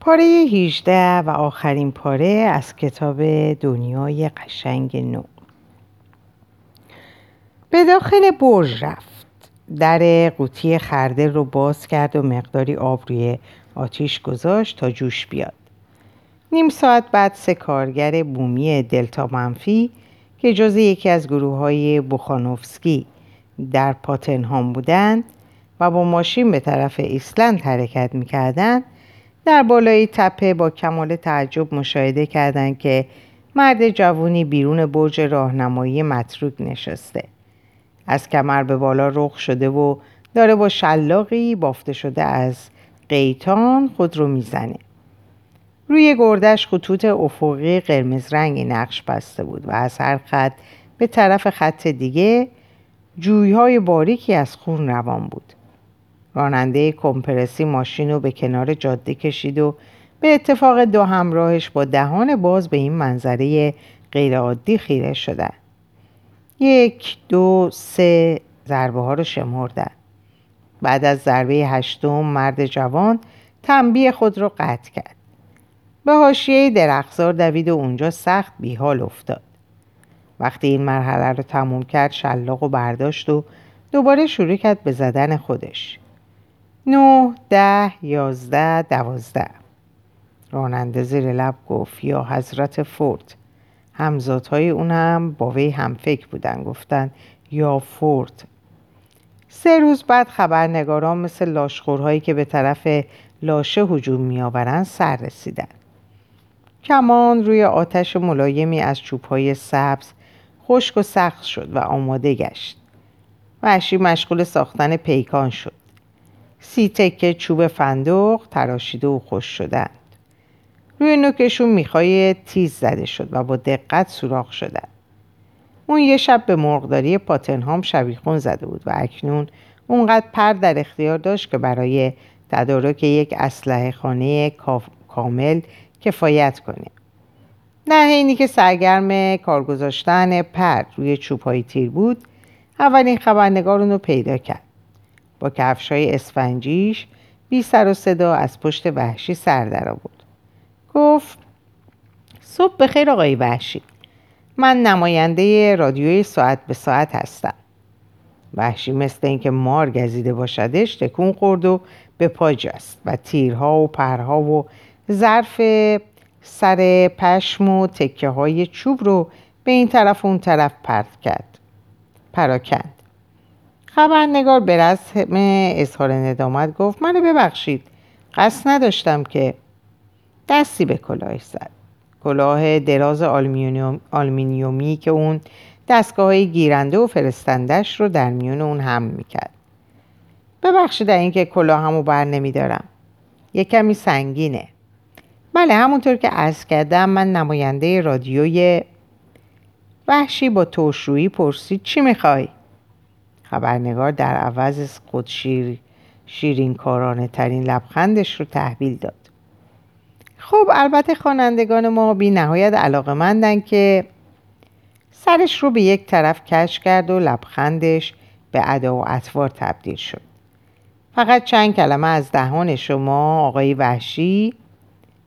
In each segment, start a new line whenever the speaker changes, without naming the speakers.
پاره 18 و آخرین پاره از کتاب دنیای قشنگ نو. به داخل برج رفت. در قوطی خردل رو باز کرد و مقداری آب روی آتیش گذاشت تا جوش بیاد. نیم ساعت بعد سه کارگر بومی دلتا منفی که جز یکی از گروه های بوخانوفسکی در پاتنهام بودند و با ماشین به طرف ایسلند حرکت می‌کردند در بالای تپه با کمال تعجب مشاهده کردند که مرد جوونی بیرون برج راهنمایی متروک نشسته. از کمر به بالا رخ شده و داره با شلاقی بافته شده از قیتان خود رو می‌زنه. روی گردش خطوط افقی قرمز رنگی نقش بسته بود و از هر خط به طرف خط دیگه جویهای باریکی از خون روان بود. راننده کمپرسی ماشین رو به کنار جاده کشید و به اتفاق دو همراهش با دهان باز به این منظره غیرعادی خیره شدن. یک دو سه ضربه ها رو شمردن. بعد از ضربه هشتم مرد جوان تنبیه خود را قطع کرد. به حاشیه درخزار دوید و اونجا سخت بیحال افتاد. وقتی این مرحله رو تموم کرد شلاق و برداشت و دوباره شروع کرد به زدن خودش. نه ده یازده دوازده. راننده زیر لب گفت یا حضرت فورد. همزادهای اون هم با وی هم فکر بودن گفتن یا فورد. سه روز بعد خبرنگاران مثل لاشخورهایی که به طرف لاشه هجوم میآورند سر رسیدن. کمان روی آتش ملایمی از چوبهای سبز خشک و سخت شد و آماده گشت. وحشی مشغول ساختن پیکان شد. سی تکه چوب فندق تراشیده و خوش شدند روی نوکشون می‌خوای تیز زده شد و با دقت سوراخ شدند اون یه شب به مرغداری پاتنهام شبیخون زده بود و اکنون اونقدر پر در اختیار داشت که برای تدارک یک اسلحه خانه کامل کفایت کنه. در حینی که سرگرم کار گذاشتن پر روی چوبهای تیر بود اولین خبرنگار اونو پیدا کرد. با کفش های اسفنجیش بی سر و صدا از پشت وحشی سر در بود گفت صبح بخیر آقای وحشی. من نماینده رادیوی ساعت به ساعت هستم. وحشی مثل اینکه مار گزیده باشدش تکون خورد و به پا جست و تیرها و پرها و ظرف سر پشم و تکه های چوب رو به این طرف و اون طرف پرت کرد. پراکند. خبرنگار به رسم اظهار ندامت گفت منو ببخشید. قصد نداشتم که دستی به کلاهش زد. کلاه دراز آلمینیومی که اون دستگاه های گیرنده و فرستندش رو در میون اون هم می‌کرد. ببخشید در اینکه کلاه همو بر نمیدارم. یه کمی سنگینه. بله همونطور که عرض کردم من نماینده رادیوی وحشی با توشرویی پرسید چی می‌خوای؟ خبرنگار در عوض از خود شیر شیرین کارانه ترین لبخندش رو تحویل داد. خب البته خوانندگان ما بی نهایت علاقه مندن که سرش رو به یک طرف کش کرد و لبخندش به ادا و اطوار تبدیل شد. فقط چند کلمه از دهان شما آقای وحشی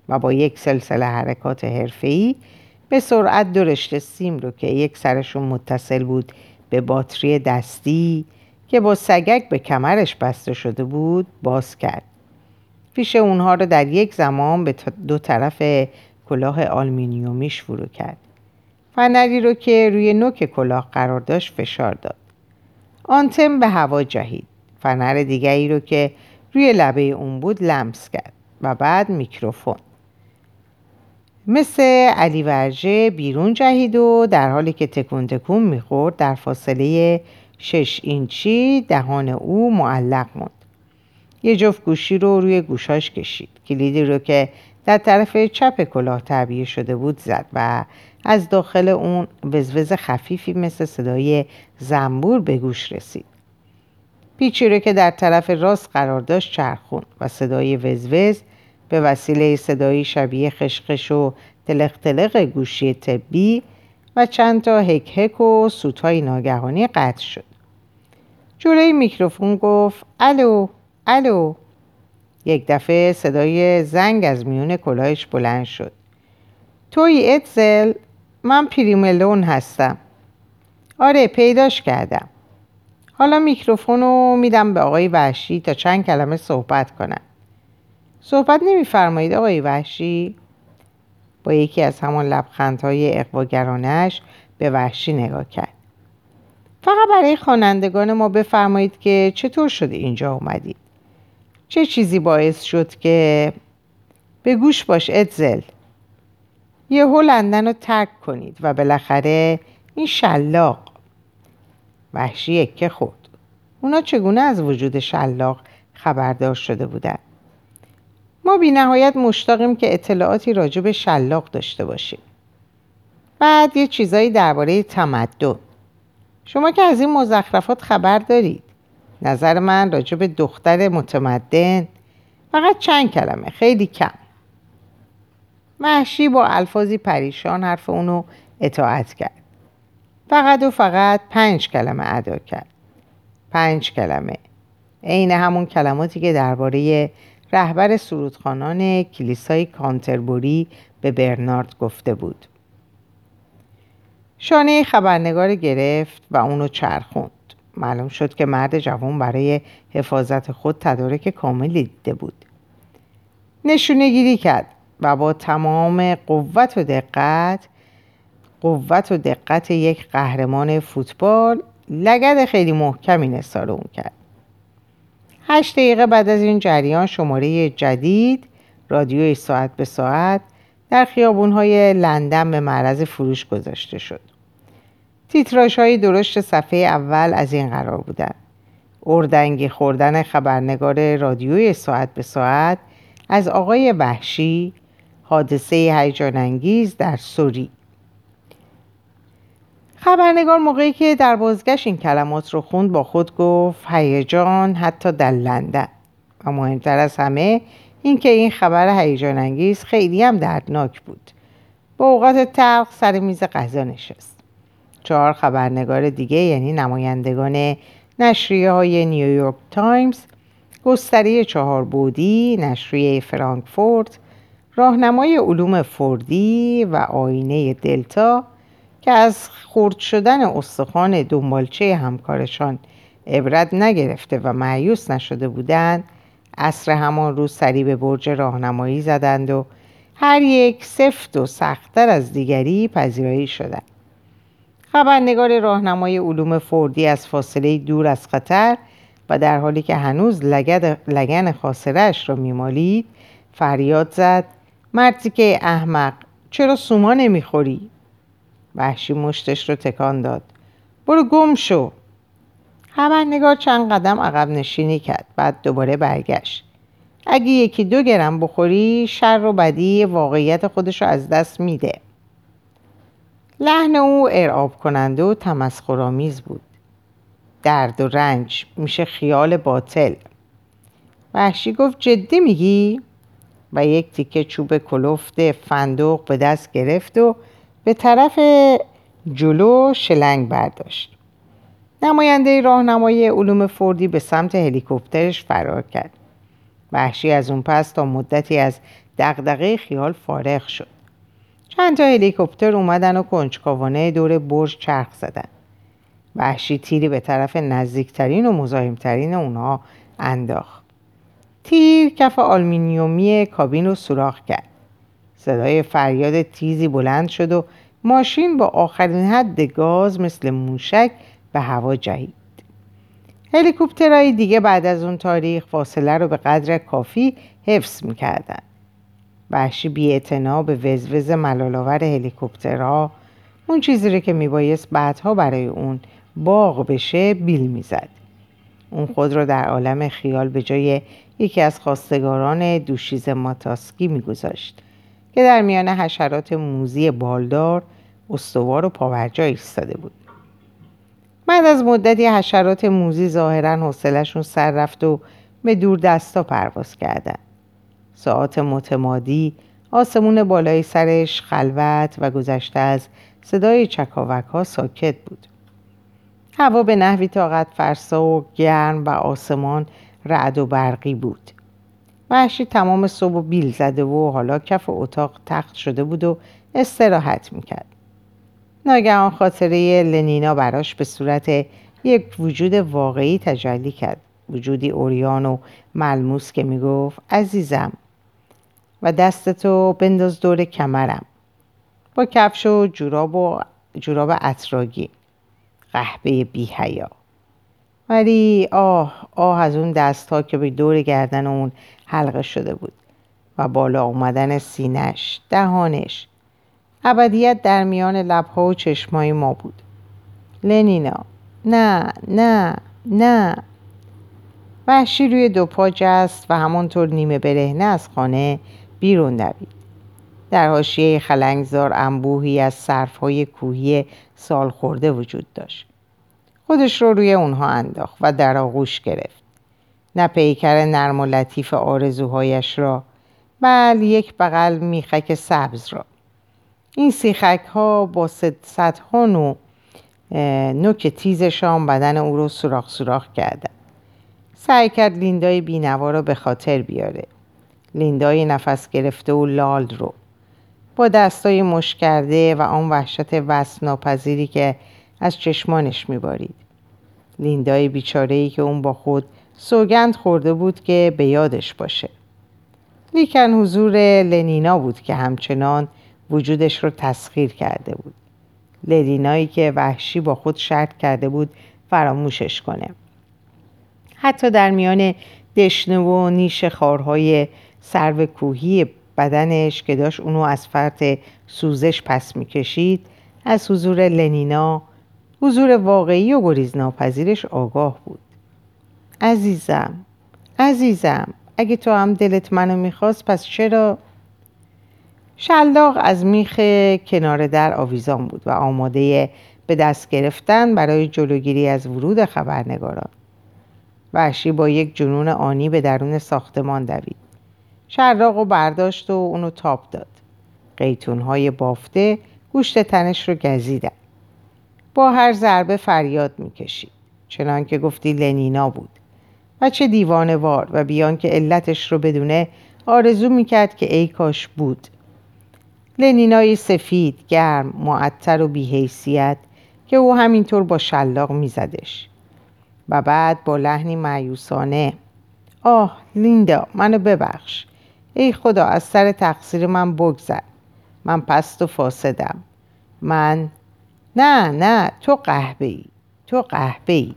و با یک سلسله حرکات حرفه‌ای به سرعت دو رشته سیم رو که یک سرشون متصل بود به باتری دستی که با سگک به کمرش بسته شده بود باز کرد. پیش اونها رو در یک زمان به دو طرف کلاه آلمینیومیش فرو کرد. فنری رو که روی نوک کلاه قرار داشت فشار داد. آنتم به هوا جهید. فنر دیگری رو که روی لبه اون بود لمس کرد و بعد میکروفون. مثل علی ورژه بیرون جهید و در حالی که تکون تکون می‌خورد در فاصله شش اینچی دهان او معلق موند. یه جفت گوشی رو روی گوشاش کشید. کلیدی رو که در طرف چپ کلاه تعبیه شده بود زد و از داخل اون وزوز خفیفی مثل صدای زنبور به گوش رسید. پیچی رو که در طرف راست قرار داشت چرخوند و صدای وزوز به وسیله صدایی شبیه خشخش و تلق تلق گوشی طبی و چند تا هک هک و سوتهای ناگهانی قطع شد. جلوی میکروفون گفت الو الو. یک دفعه صدای زنگ از میون کلاهش بلند شد. توی اتزل من پریملون هستم. آره پیداش کردم. حالا میکروفون رو میدم به آقای وحشی تا چند کلمه صحبت کنن. صحبت نمیفرمایید آقای وحشی. با یکی از همان لبخندهای اقواگرانش به وحشی نگاه کرد. فقط برای خوانندگان ما بفرمایید که چطور شده اینجا اومدید. چه چیزی باعث شد که به گوش باش ادزل. یه لندن رو ترک کنید و بالاخره این شلاق. وحشی که خود اونا چگونه از وجود شلاق خبردار شده بودن؟ ما بی نهایت مشتاقیم که اطلاعاتی راجع به شلاق داشته باشیم. بعد یه چیزایی درباره تمدن. شما که از این مزخرفات خبر دارید. نظر من راجع به دختر متمدن فقط چند کلمه خیلی کم. محشی با الفاظی پریشان حرف اونو اطاعت کرد. فقط و فقط پنج کلمه ادا کرد. پنج کلمه. عین همون کلماتی که درباره رهبر سرودخانان کلیسای کانتربوری به برنارد گفته بود. شانه خبرنگار گرفت و اونو چرخوند. معلوم شد که مرد جوان برای حفاظت خود تدارک کاملی دیده بود. نشونه گیری کرد و با تمام قوت و دقت قوت و دقت یک قهرمان فوتبال لگد خیلی محکمی نثار اون کرد. هشت دقیقه بعد از این جریان شماره جدید رادیوی ساعت به ساعت در خیابونهای لندن به معرض فروش گذاشته شد. تیتراش های درشت صفحه اول از این قرار بودند اردنگی خوردن خبرنگار رادیوی ساعت به ساعت از آقای وحشی حادثه هیجان انگیز در سوری. خبرنگار موقعی که در بازگشت این کلمات رو خوند با خود گفت هیجان حتی در لندن و مهمتر از همه اینکه این خبر هیجان انگیز خیلی هم دردناک بود. با اوقات تلخ سر میز غذا نشست. چهار خبرنگار دیگه یعنی نمایندگان نشریه های نیویورک تایمز گستره چهار بعدی نشریه فرانکفورت راهنمای علوم فوردی و آینه دلتا که از خورد شدن استخوان دنبالچه همکارشان عبرت نگرفته و معیوس نشده بودند عصر همان روز سری به برج راهنمایی زدند و هر یک سفت و سختتر از دیگری پذیرایی شدند خبرنگار راهنمای علوم فوردی از فاصله دور از خطر و در حالی که هنوز لگن خاصرش را میمالید فریاد زد مردی که احمق چرا سوما نمی‌خوری؟ وحشی مشتش رو تکان داد. برو گم شو. خبرنگار چند قدم عقب نشینی کرد بعد دوباره برگشت. اگه یکی دو گرم بخوری شر و بدی واقعیت خودش رو از دست میده. لحن او ارعاب کننده و تمسخرآمیز بود. درد و رنج میشه خیال باطل. وحشی گفت جدی میگی؟ و یک تیکه چوب کلفت فندوق به دست گرفت و به طرف جلو شلنگ برداشت. نماینده راهنمای علوم فوردی به سمت هلیکوپترش فرار کرد. وحشی از اون پس تا مدتی از دغدغه خیال فارغ شد. چند تا هلیکوپتر اومدن و کنجکاوانه دور برج چرخ زدن. وحشی تیری به طرف نزدیکترین و مزاحمترین اونها انداخت. تیر کف آلمینیومی کابین رو سوراخ کرد. صدای فریاد تیزی بلند شد و ماشین با آخرین حد گاز مثل موشک به هوا جهید. هلیکوپترهای دیگه بعد از اون تاریخ فاصله رو به قدر کافی حفظ می‌کردن. وحشی بی به وزوز ملالاور هلیکوپترها اون چیزی رو که میبایست بعدها برای اون باغ بشه بیل می‌زد. اون خود رو در عالم خیال به جای یکی از خواستگاران دوشیز ماتاسکی میگذاشت. که در میان حشرات موزی بالدار استوار و پاورجا ایستاده بود. بعد از مدتی حشرات موزی ظاهرا حوصلهشون سر رفت و به دور دستا پرواز کردن. ساعت متمادی آسمون بالای سرش خلوت و گذشته از صدای چکاوک ها ساکت بود. هوا به نحوی طاقت فرسا و گرم و آسمان رعد و برقی بود. وحشی تمام صبح و بیل زده و حالا کف اتاق تخت شده بود و استراحت می‌کرد. ناگهان خاطره لنینا براش به صورت یک وجود واقعی تجلی کرد. وجودی اوریان و ملموس که می‌گفت عزیزم. و دستتو بنداز دور کمرم. با کفش و جوراب و جوراب اطراگی قهبه بی. ولی آه آه از اون دست ها که به دور گردن اون حلقه شده بود و بالا اومدن سینش دهانش. ابدیت در میان لبها و چشمای ما بود. لنینا نه نه نه. وحشی روی دو پا جست و همانطور نیمه برهنه از خانه بیرون دوید. در حاشیه خلنگزار انبوهی از صرفهای کوهی سال خورده وجود داشت. خودش رو روی اونها انداخت و در آغوش گرفت. نه پیکر نرم و لطیف آرزوهایش را بل یک بغل میخک سبز را. این سیخک ها با صدها نو نوک تیزشان بدن او رو سوراخ سوراخ کردن سعی کرد لیندای بینوا را به خاطر بیاره. لیندای نفس گرفته و لال رو. با دستای مش کرده و آن وحشت وصل ناپذیری که از چشمانش میبارید. لیندای بیچاره ای که اون با خود سوگند خورده بود که به یادش باشه. لیکن حضور لنینا بود که همچنان وجودش رو تسخیر کرده بود. لنینایی که وحشی با خود شرط کرده بود فراموشش کنه. حتی در میان دشنه و نیش خارهای سرو کوهی بدنش که داشت اونو از فرط سوزش پس می‌کشید از حضور لنینا حضور واقعی و گریز ناپذیرش آگاه بود. عزیزم عزیزم اگه تو هم دلت منو می‌خواست پس چرا؟ شلاق از میخ کنار در آویزان بود و آماده به دست گرفتن برای جلوگیری از ورود خبرنگاران. وحشی با یک جنون آنی به درون ساختمان دوید. شلاق و برداشت و اونو تاپ داد. قیتونهای بافته گوشت تنش رو گزیدن. با هر ضربه فریاد می‌کشید. چنان که گفتی لنینا بود. و چه دیوانه وار و بیان که علتش رو بدونه آرزو می‌کرد که ای کاش بود. لنینای سفید گرم معطر و بیحیثیت که او همینطور با شلاق میزدش. و بعد با لحنی معیوسانه آه لیندا منو ببخش. ای خدا از سر تقصیر من بگذر. من پست و فاسدم. من نه نه تو قهبه ای تو قهبه ای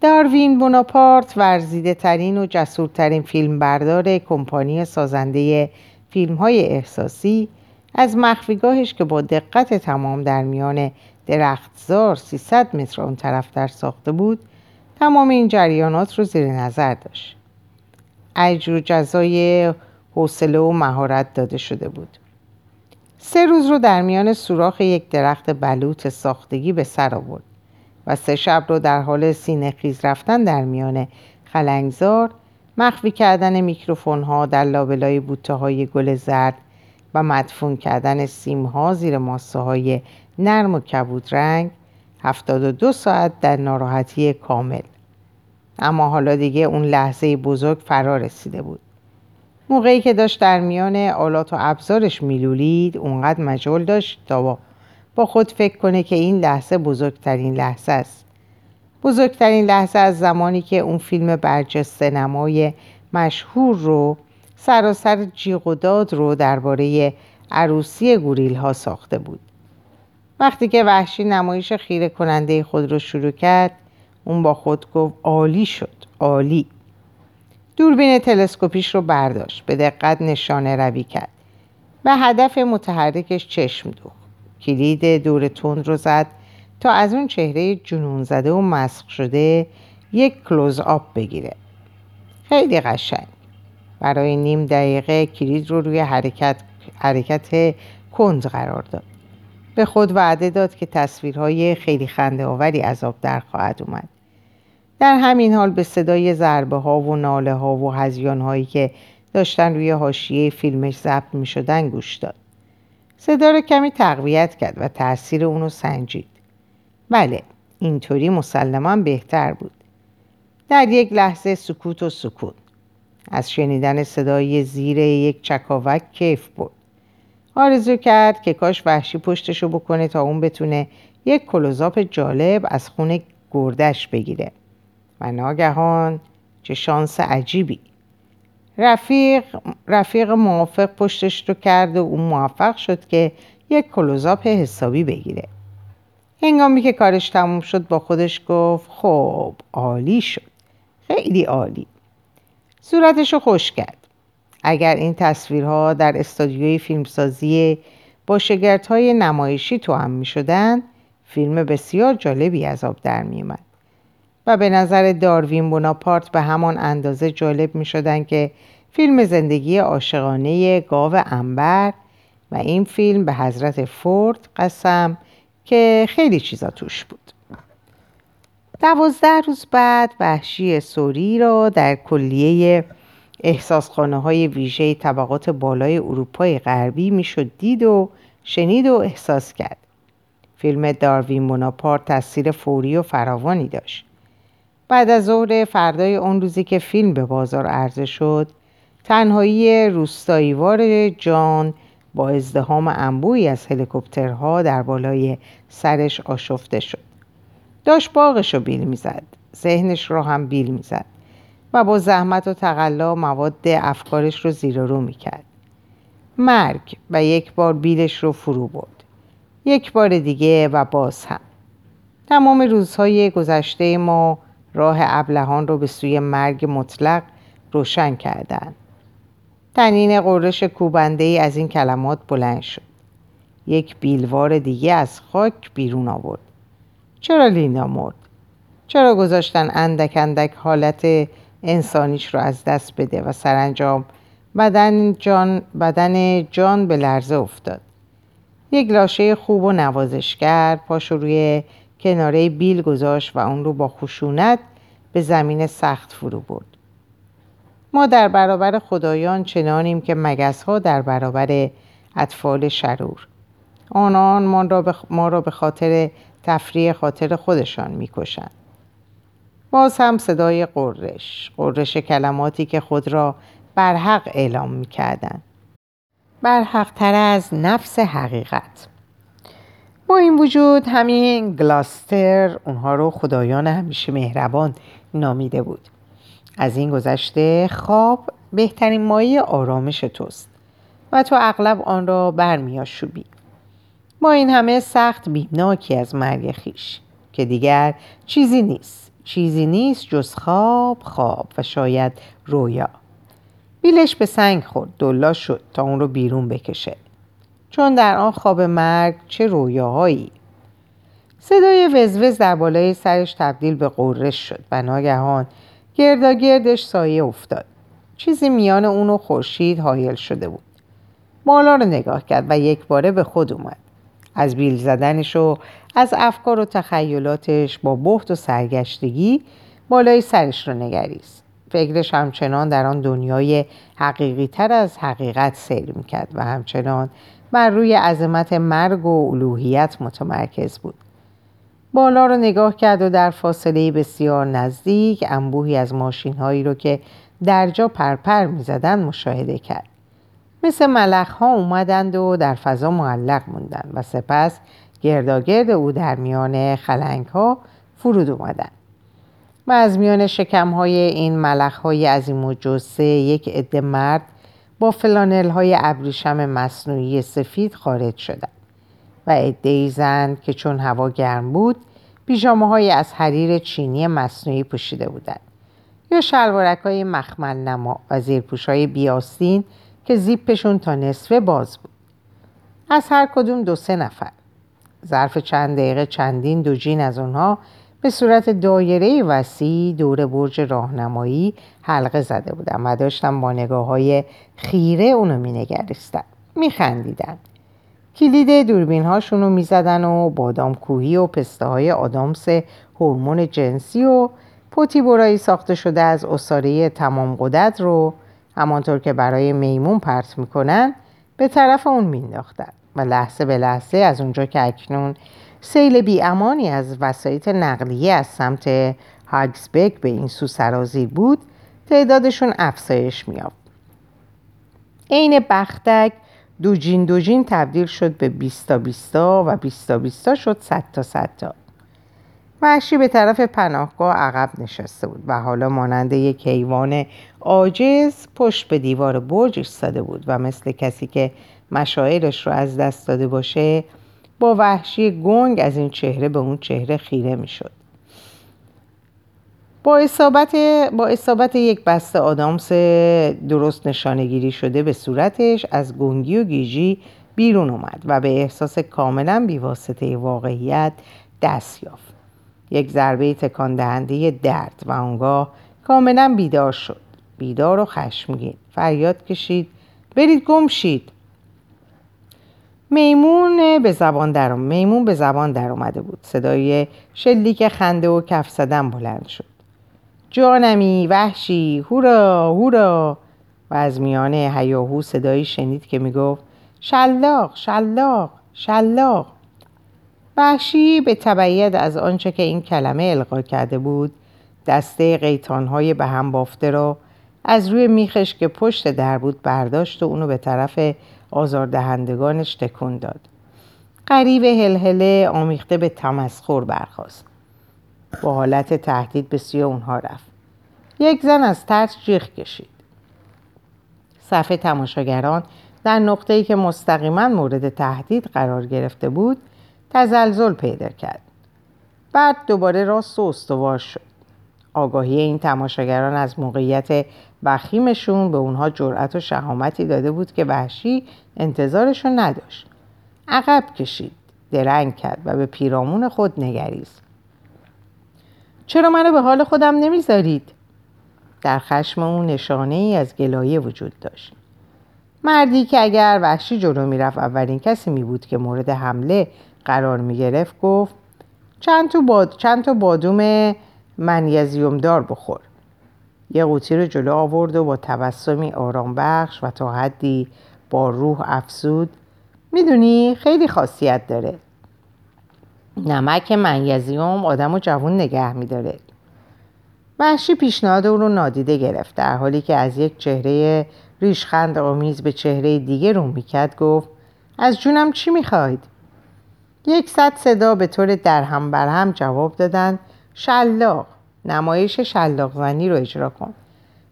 داروین بوناپارت ورزیده ترین و جسورترین فیلمبردار کمپانی سازنده فیلم های احساسی از مخفیگاهش که با دقت تمام در میان درختزار 300 متر آن طرف در ساخته بود تمام این جریانات رو زیر نظر داشت. اجر و جزای حوصله و مهارت داده شده بود. سه روز رو در میان سوراخ یک درخت بلوط ساختگی به سر آورد و سه شب رو در حال سینه خیز رفتن در میان خلنگزار مخفی کردن میکروفون ها در لابلای بوته های گل زرد و مدفون کردن سیم ها زیر ماسه های نرم و کبود رنگ 72 ساعت در ناراحتی کامل. اما حالا دیگه اون لحظه بزرگ فرا رسیده بود. موقعی که داشت در میان آلات و ابزارش میلولید اونقدر مجال داشت تا با خود فکر کنه که این لحظه بزرگترین لحظه است. بزرگترین لحظه از زمانی که اون فیلم برجسته نمای مشهور رو سراسر جیغ و داد رو درباره عروسی گوریل ها ساخته بود. وقتی که وحشی نمایش خیره کننده خود رو شروع کرد اون با خود گفت عالی شد عالی. دوربین تلسکوپیش رو برداشت به دقت نشانه روی کرد. به هدف متحرکش چشم دوخت. کلید دور تند رو زد تا از اون چهره جنون زده و مسخ شده یک کلوز آب بگیره. خیلی قشنگ. برای نیم دقیقه کلید رو روی حرکت, حرکت کند قرار داد. به خود وعده داد که تصویرهای خیلی خنده آوری عذاب در خواهد اومد. در همین حال به صدای ضربه ها و ناله ها و هزیان هایی که داشتن روی حاشیه فیلمش ضبط می شدن گوش داد. صدا رو کمی تقویت کرد و تاثیر اونو سنجید. بله اینطوری مسلما بهتر بود. در یک لحظه سکوت و سکوت از شنیدن صدای زیر یک چکاوک کیف بود آرزو کرد که کاش وحشی پشتشو بکنه تا اون بتونه یک کلوزاپ جالب از خونه گردش بگیره. ناگهان چه شانس عجیبی. رفیق, رفیق موافق پشتش رو کرد و اون موفق شد که یک کلوزاپ حسابی بگیره. هنگامی که کارش تموم شد با خودش گفت خب عالی شد. خیلی عالی. صورتش رو خوش کرد. اگر این تصویرها در استادیوی فیلمسازی با های نمایشی تو هم می شدن فیلم بسیار جالبی از آب در می و به نظر داروین بوناپارت به همان اندازه جالب می شدن که فیلم زندگی عاشقانه گاو انبر و این فیلم به حضرت فورد قسم که خیلی چیزا توش بود. دوازده روز بعد وحشی سوری را در کلیه احساسخانه های ویژه طبقات بالای اروپای غربی می‌شد دید و شنید و احساس کرد. فیلم داروین موناپارت تاثیر فوری و فراوانی داشت. بعد از ظهر فردای اون روزی که فیلم به بازار عرضه شد تنهایی روستاییوار جان با ازدهام انبوی از هلیکوپترها در بالای سرش آشفته شد. داشت باغش رو بیل می‌زد ذهنش را هم بیل می‌زد و با زحمت و تقلا مواد افکارش رو زیر رو می‌کرد. مرگ و یک بار بیلش رو فرو برد. یک بار دیگه و باز هم. تمام روزهای گذشته ما راه ابلهان رو به سوی مرگ مطلق روشن کردند تنین قررش کوبنده ای از این کلمات بلند شد. یک بیلوار دیگه از خاک بیرون آورد. چرا لینا مرد؟ چرا گذاشتن اندک اندک حالت انسانیش رو از دست بده و سرانجام بدن جان, بدن جان به لرزه افتاد؟ یک لاشه خوب و نوازشگر پاش روی کناره بیل گذاشت و اون رو با خشونت به زمین سخت فرو برد. ما در برابر خدایان چنانیم که مگس ها در برابر اطفال شرور. آنان ما را به, ما را به خاطر تفریح خاطر خودشان می‌کشند. باز هم صدای قررش قررش کلماتی که خود را برحق اعلام می‌کردند. برحق تر از نفس حقیقت. با این وجود همین گلاستر اونها رو خدایان همیشه مهربان نامیده بود. از این گذشته خواب بهترین مایه آرامش توست و تو اغلب آن را برمیاشوبی ما این همه سخت بیمناکی از مرگ خیش که دیگر چیزی نیست. چیزی نیست جز خواب خواب و شاید رویا. بیلش به سنگ خورد دلا شد تا اون رو بیرون بکشه. چون در آن خواب مرگ چه رویاهایی صدای وزوز در بالای سرش تبدیل به قررش شد و ناگهان گردا گردش سایه افتاد. چیزی میان اون و خورشید حایل شده بود. بالا رو نگاه کرد و یک باره به خود اومد. از بیل زدنش و از افکار و تخیلاتش با بحت و سرگشتگی بالای سرش رو نگریست. فکرش همچنان در آن دنیای حقیقی تر از حقیقت سیر می‌کرد و همچنان بر روی عظمت مرگ و الوهیت متمرکز بود. بالا رو نگاه کرد و در فاصله بسیار نزدیک انبوهی از ماشین هایی رو که در جا پرپر می زدن مشاهده کرد. مثل ملخ ها اومدند و در فضا معلق موندند و سپس گرداگرد او در میان خلنگ ها فرود اومدند. و از میان شکم های این ملخ های عظیم جسه یک عده مرد با فلانل های ابریشم مصنوعی سفید خارج شدند. و عدهای زن که چون هوا گرم بود پیژامه های از حریر چینی مصنوعی پوشیده بودند. یا شلوارک های مخمل نما و زیرپوش های بیاستین که زیپشون تا نصفه باز بود. از هر کدوم دو سه نفر. ظرف چند دقیقه چندین دو جین از اونها به صورت دایره وسیع دور برج راهنمایی حلقه زده بودن و داشتن با نگاه های خیره اونو می نگریستن می خندیدن. کلید دوربین هاشون رو می‌زدن و بادام کوهی و پسته های آدامس هورمون جنسی و پوتی برایی ساخته شده از اصاره تمام قدرت رو. همانطور که برای میمون پرت می‌کنن به طرف اون مینداختن و لحظه به لحظه از اونجا که اکنون سیل بی امانی از وسایط نقلیه از سمت هاگسبک به این سو سرازیر بود تعدادشون افزایش میافت عین بختک دوجین دوجین تبدیل شد به بیستا بیستا و بیستا بیستا شد صد تا صد تا. وحشی به طرف پناهگاه عقب نشسته بود و حالا مانند یک حیوان عاجز پشت به دیوار برج ایستاده بود و مثل کسی که مشاعرش رو از دست داده باشه با وحشی گنگ از این چهره به اون چهره خیره می‌شد. با اصابت, با اصابت یک بسته آدامس درست نشانگیری شده به صورتش از گنگی و گیجی بیرون اومد و به احساس کاملا بیواسطه واقعیت دست یافت. یک ضربه تکان دهنده درد و آنگاه کاملا بیدار شد. بیدار و خشمگین. فریاد کشید برید گم شید. میمون به زبان در میمون به زبان در اومده بود. صدای شلیک خنده و کف زدن بلند شد. جانمی وحشی هورا هورا. و از میانه هیاهو صدایی شنید که می‌گفت شلاق شلاق شلاق. وحشی به تبعیت از آنچه که این کلمه القا کرده بود دسته قیتانهای به هم بافته را از روی میخش که پشت در بود برداشت و اونو به طرف آزاردهندگانش تکون داد. قریب هلهله آمیخته به تمسخر برخواست با حالت تهدید به سوی اونها رفت. یک زن از ترس جیغ کشید. صفحه تماشاگران در نقطه‌ای که مستقیما مورد تهدید قرار گرفته بود تزلزل پیدا کرد. بعد دوباره راست و استوار شد. آگاهی این تماشاگران از موقعیت وخیمشون به اونها جرأت و شهامتی داده بود که وحشی انتظارشون نداشت. عقب کشید درنگ کرد و به پیرامون خود نگریست. چرا منو به حال خودم نمی‌ذارید؟ در خشم اون نشانه ای از گلایه وجود داشت. مردی که اگر وحشی جلو می‌رفت اولین کسی می بود که مورد حمله قرار می گرفت گفت چند, تو باد... چند تا بادوم منیزیوم دار بخور. یه قوطی رو جلو آورد و با تبسمی آرام بخش و تا حدی با روح افسود می‌دونی خیلی خاصیت داره. نمک منیزیوم آدم و جوون نگه میداره. وحشی پیشنهاد او رو نادیده گرفت در حالی که از یک چهره ریشخند آمیز به چهره دیگه رو می‌کرد گفت از جونم چی می‌خواید؟ یک صد صدا به طور درهم برهم جواب دادن شلاق نمایش شلاق زنی رو اجرا کن.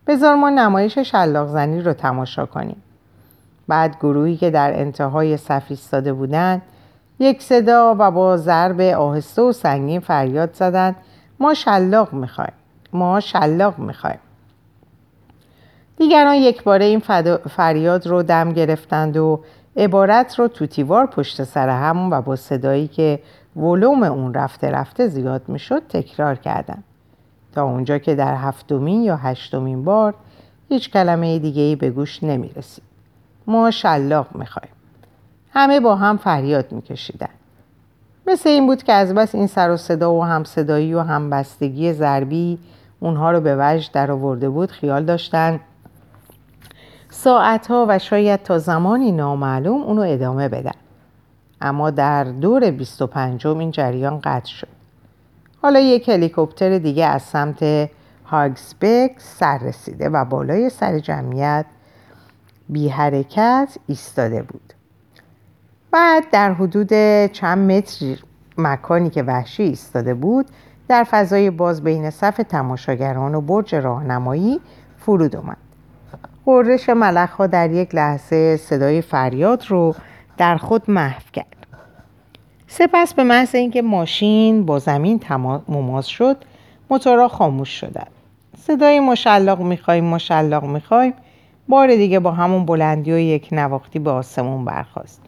بذار ما نمایش شلاق زنی رو تماشا کنیم. بعد گروهی که در انتهای صف ایستاده بودند یک صدا و با ضرب آهسته و سنگین فریاد زدند ما شلاق می‌خوایم ما شلاق می‌خوایم دیگران یک باره این فریاد رو دم گرفتند و عبارت رو توتیوار پشت سر هم و با صدایی که ولوم اون رفته رفته زیاد می‌شد تکرار کردند تا اونجا که در هفتمین یا هشتمین بار هیچ کلمه دیگه ای به گوش نمی رسید. ما شلاق می‌خوایم. همه با هم فریاد میکشیدن. مثل این بود که از بس این سر و صدا و هم صدایی و هم بستگی ضربی اونها رو به وجد در آورده بود خیال داشتن. ساعتها و شاید تا زمانی نامعلوم اونو ادامه بدن. اما در دور 25 این جریان قطع شد. حالا یک هلیکوپتر دیگه از سمت هاگسبک سر رسیده و بالای سر جمعیت بی حرکت ایستاده بود. بعد در حدود چند متر مکانی که وحشی ایستاده بود در فضای باز بین صف تماشاگران و برج راهنمایی فرود اومد قررش ملخ ها در یک لحظه صدای فریاد رو در خود محو کرد. سپس به محض اینکه ماشین با زمین مماس شد موتورها خاموش شدند صدای مشلاق می‌خوایم مشلاق می‌خوایم. بار دیگه با همون بلندی و یک نواختی به آسمون برخواست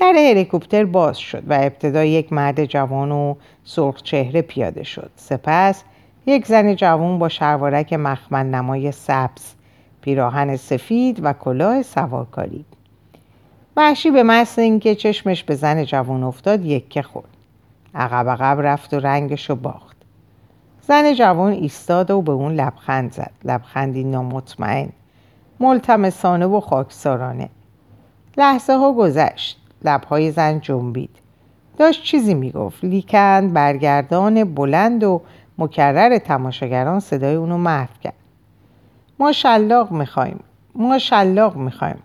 در هلیکوپتر باز شد و ابتدا یک مرد جوان و سرخ چهره پیاده شد. سپس یک زن جوان با شلوارک مخمل نمای سبز پیراهن سفید و کلاه سوارکاری. وحشی به محض اینکه چشمش به زن جوان افتاد یکه خورد. عقب عقب رفت و رنگش رو باخت. زن جوان ایستاد و به اون لبخند زد. لبخندی نامطمئن ملتمسانه و خاکسارانه. لحظه ها گذشت. لبهای زن جنبید. داشت چیزی می‌گفت. لیکن برگردان بلند و مکرر تماشاگران صدای اونو محو کرد. ما شلاق می‌خوایم. ما شلاق می‌خوایم.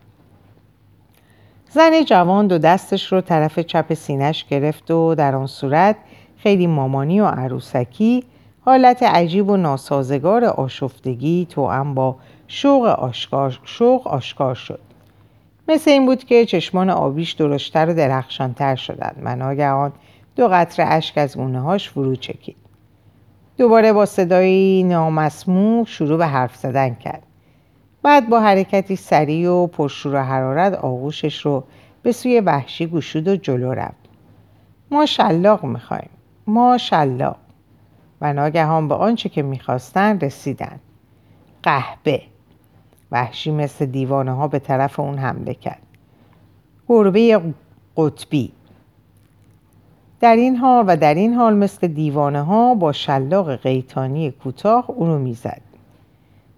زن جوان دو دستش رو طرف چپ سینش گرفت و در آن صورت خیلی مامانی و عروسکی حالت عجیب و ناسازگار آشفتگی تو با شوق آشکار, شوق آشکار شد. مثل این بود که چشمان آبیش درشتر و درخشانتر شدند. و ناگهان دو قطره اشک از هاش فرو چکید. دوباره با صدایی نامسموع شروع به حرف زدن کرد. بعد با حرکتی سریع و پرشور و حرارت آغوشش رو به سوی وحشی گشود و جلو رفت. ما شلاق می‌خوایم. ما شلاق. و ناگهان به آنچه که می‌خواستن رسیدن قهبه وحشی مثل دیوانه ها به طرف اون حمله کرد. گربه قطبی. در این حال و در این حال مثل دیوانه ها با شلاق قیتانی کوتاه اونو می‌زد.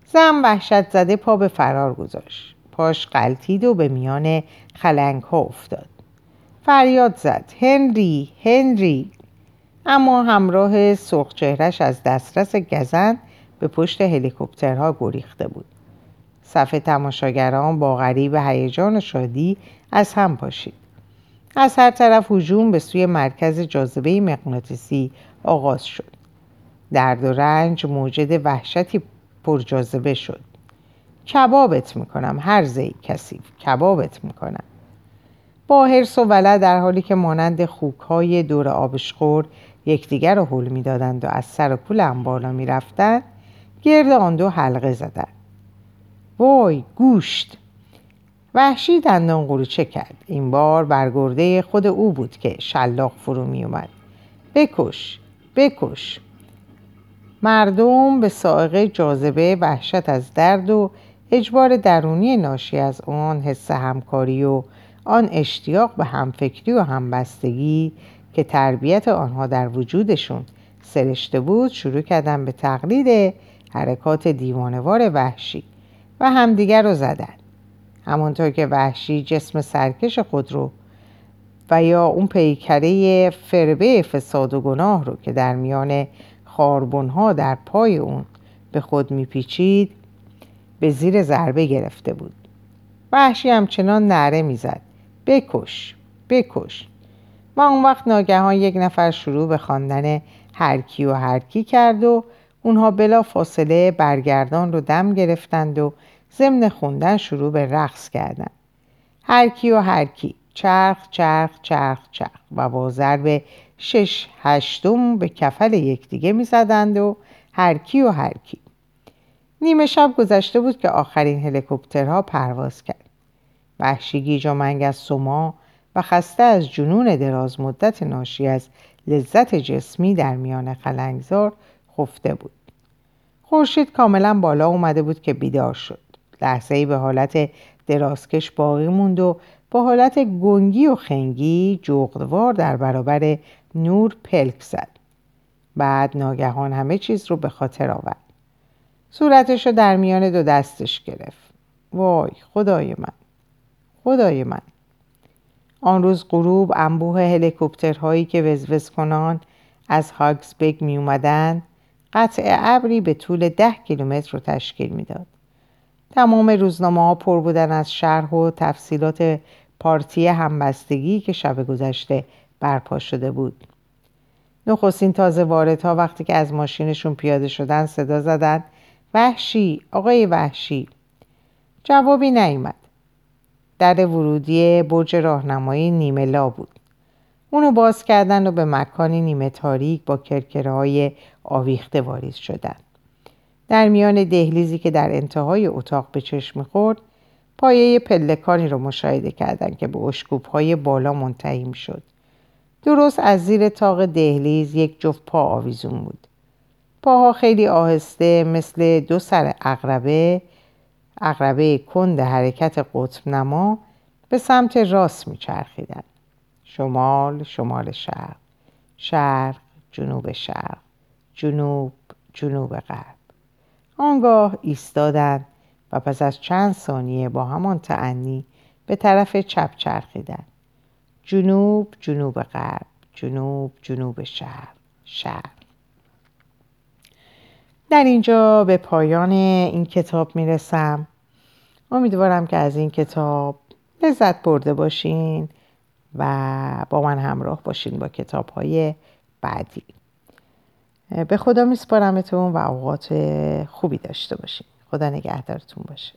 زن وحشت زده پا به فرار گذاشت. پاش قلتید و به میان خلنگ ها افتاد. فریاد زد. هنری هنری. اما همراه سرخ چهرش از دسترس گزن به پشت هلیکوپترها گریخته بود. صفحه تماشاگران با غریب هیجان و شادی از هم پاشید. از هر طرف هجوم به سوی مرکز جاذبه مغناطیسی آغاز شد. درد و رنج موجد وحشتی پرجاذبه شد. کبابت می‌کنم هر زی کسی کبابت می‌کنم. با حرس و ولع در حالی که مانند خوک های دور آبشخور یکدیگر رو حل می‌دادند و از سر کول بالا می‌رفتند گرد آن دو حلقه زدند. وای گوشت. وحشی دندان قروچه کرد؟ این بار برگرده خود او بود که شلاق فرو می اومد. بکش بکش. مردم به سائقه جاذبه وحشت از درد و اجبار درونی ناشی از آن حس همکاری و آن اشتیاق به همفکری و همبستگی که تربیت آنها در وجودشون سرشته بود شروع کردن به تقلید حرکات دیوانوار وحشی. و همدیگر رو زدن. همانطور که وحشی جسم سرکش خود رو و یا اون پیکره فربه فساد و گناه رو که در میان خاربونها در پای اون به خود میپیچید به زیر ضربه گرفته بود. وحشی همچنان نره می‌زد. بکش بکش. و اون وقت ناگهان یک نفر شروع به خواندن هرکی و هرکی کرد و اونها بلا فاصله برگردان رو دم گرفتند و ضمن خوندن شروع به رقص کردند هرکی و هرکی چرخ چرخ چرخ چرخ. و با ضرب شش هشتم به کفل یکدیگه می‌زدند و هرکی و هرکی نیمه شب گذشته بود که آخرین هلیکوپترها پرواز کرد. وحشی گیج و از سما و خسته از جنون دراز مدت ناشی از لذت جسمی در میان خلنگزار خفته بود. خورشید کاملا بالا اومده بود که بیدار شد. لحظه ای به حالت درازکش باقی موند و با حالت گنگی و خنگی جغدوار در برابر نور پلک زد. بعد ناگهان همه چیز رو به خاطر آورد. صورتش رو در میان دو دستش گرفت. وای خدای من. خدای من. آن روز غروب انبوه هلیکوپترهایی که وزوز کنان از هاگسبگ می اومدن قطع ابری به طول ده کیلومتر رو تشکیل می‌داد. تمام روزنامه ها پر بودن از شرح و تفصیلات پارتی همبستگی که شب گذشته برپا شده بود. نخستین تازه واردها وقتی که از ماشینشون پیاده شدن صدا زدن وحشی آقای وحشی جوابی نیامد در ورودی برج راهنمایی نیمه لا بود اونو باز کردن و به مکانی نیمه تاریک با کرکره آویخته واریز شدن در میان دهلیزی که در انتهای اتاق به چشم می‌خورد پایه پلکانی رو مشاهده کردند که به اشکوب های بالا منتهی شد. درست از زیر تاق دهلیز یک جفت پا آویزون بود. پاها خیلی آهسته مثل دو سر اقربه اقربه کند حرکت قطب نما به سمت راست میچرخیدن شمال شمال شرق شرق جنوب شرق جنوب جنوب غرب. آنگاه ایستادند و پس از چند ثانیه با همان تعنی به طرف چپ چرخیدند جنوب جنوب غرب جنوب جنوب شرق شرق. در اینجا به پایان این کتاب می‌رسم. امیدوارم که از این کتاب لذت برده باشین و با من همراه باشین با کتاب های بعدی. به خدا میسپارمتون و اوقات خوبی داشته باشید خدا نگهدارتون باشه.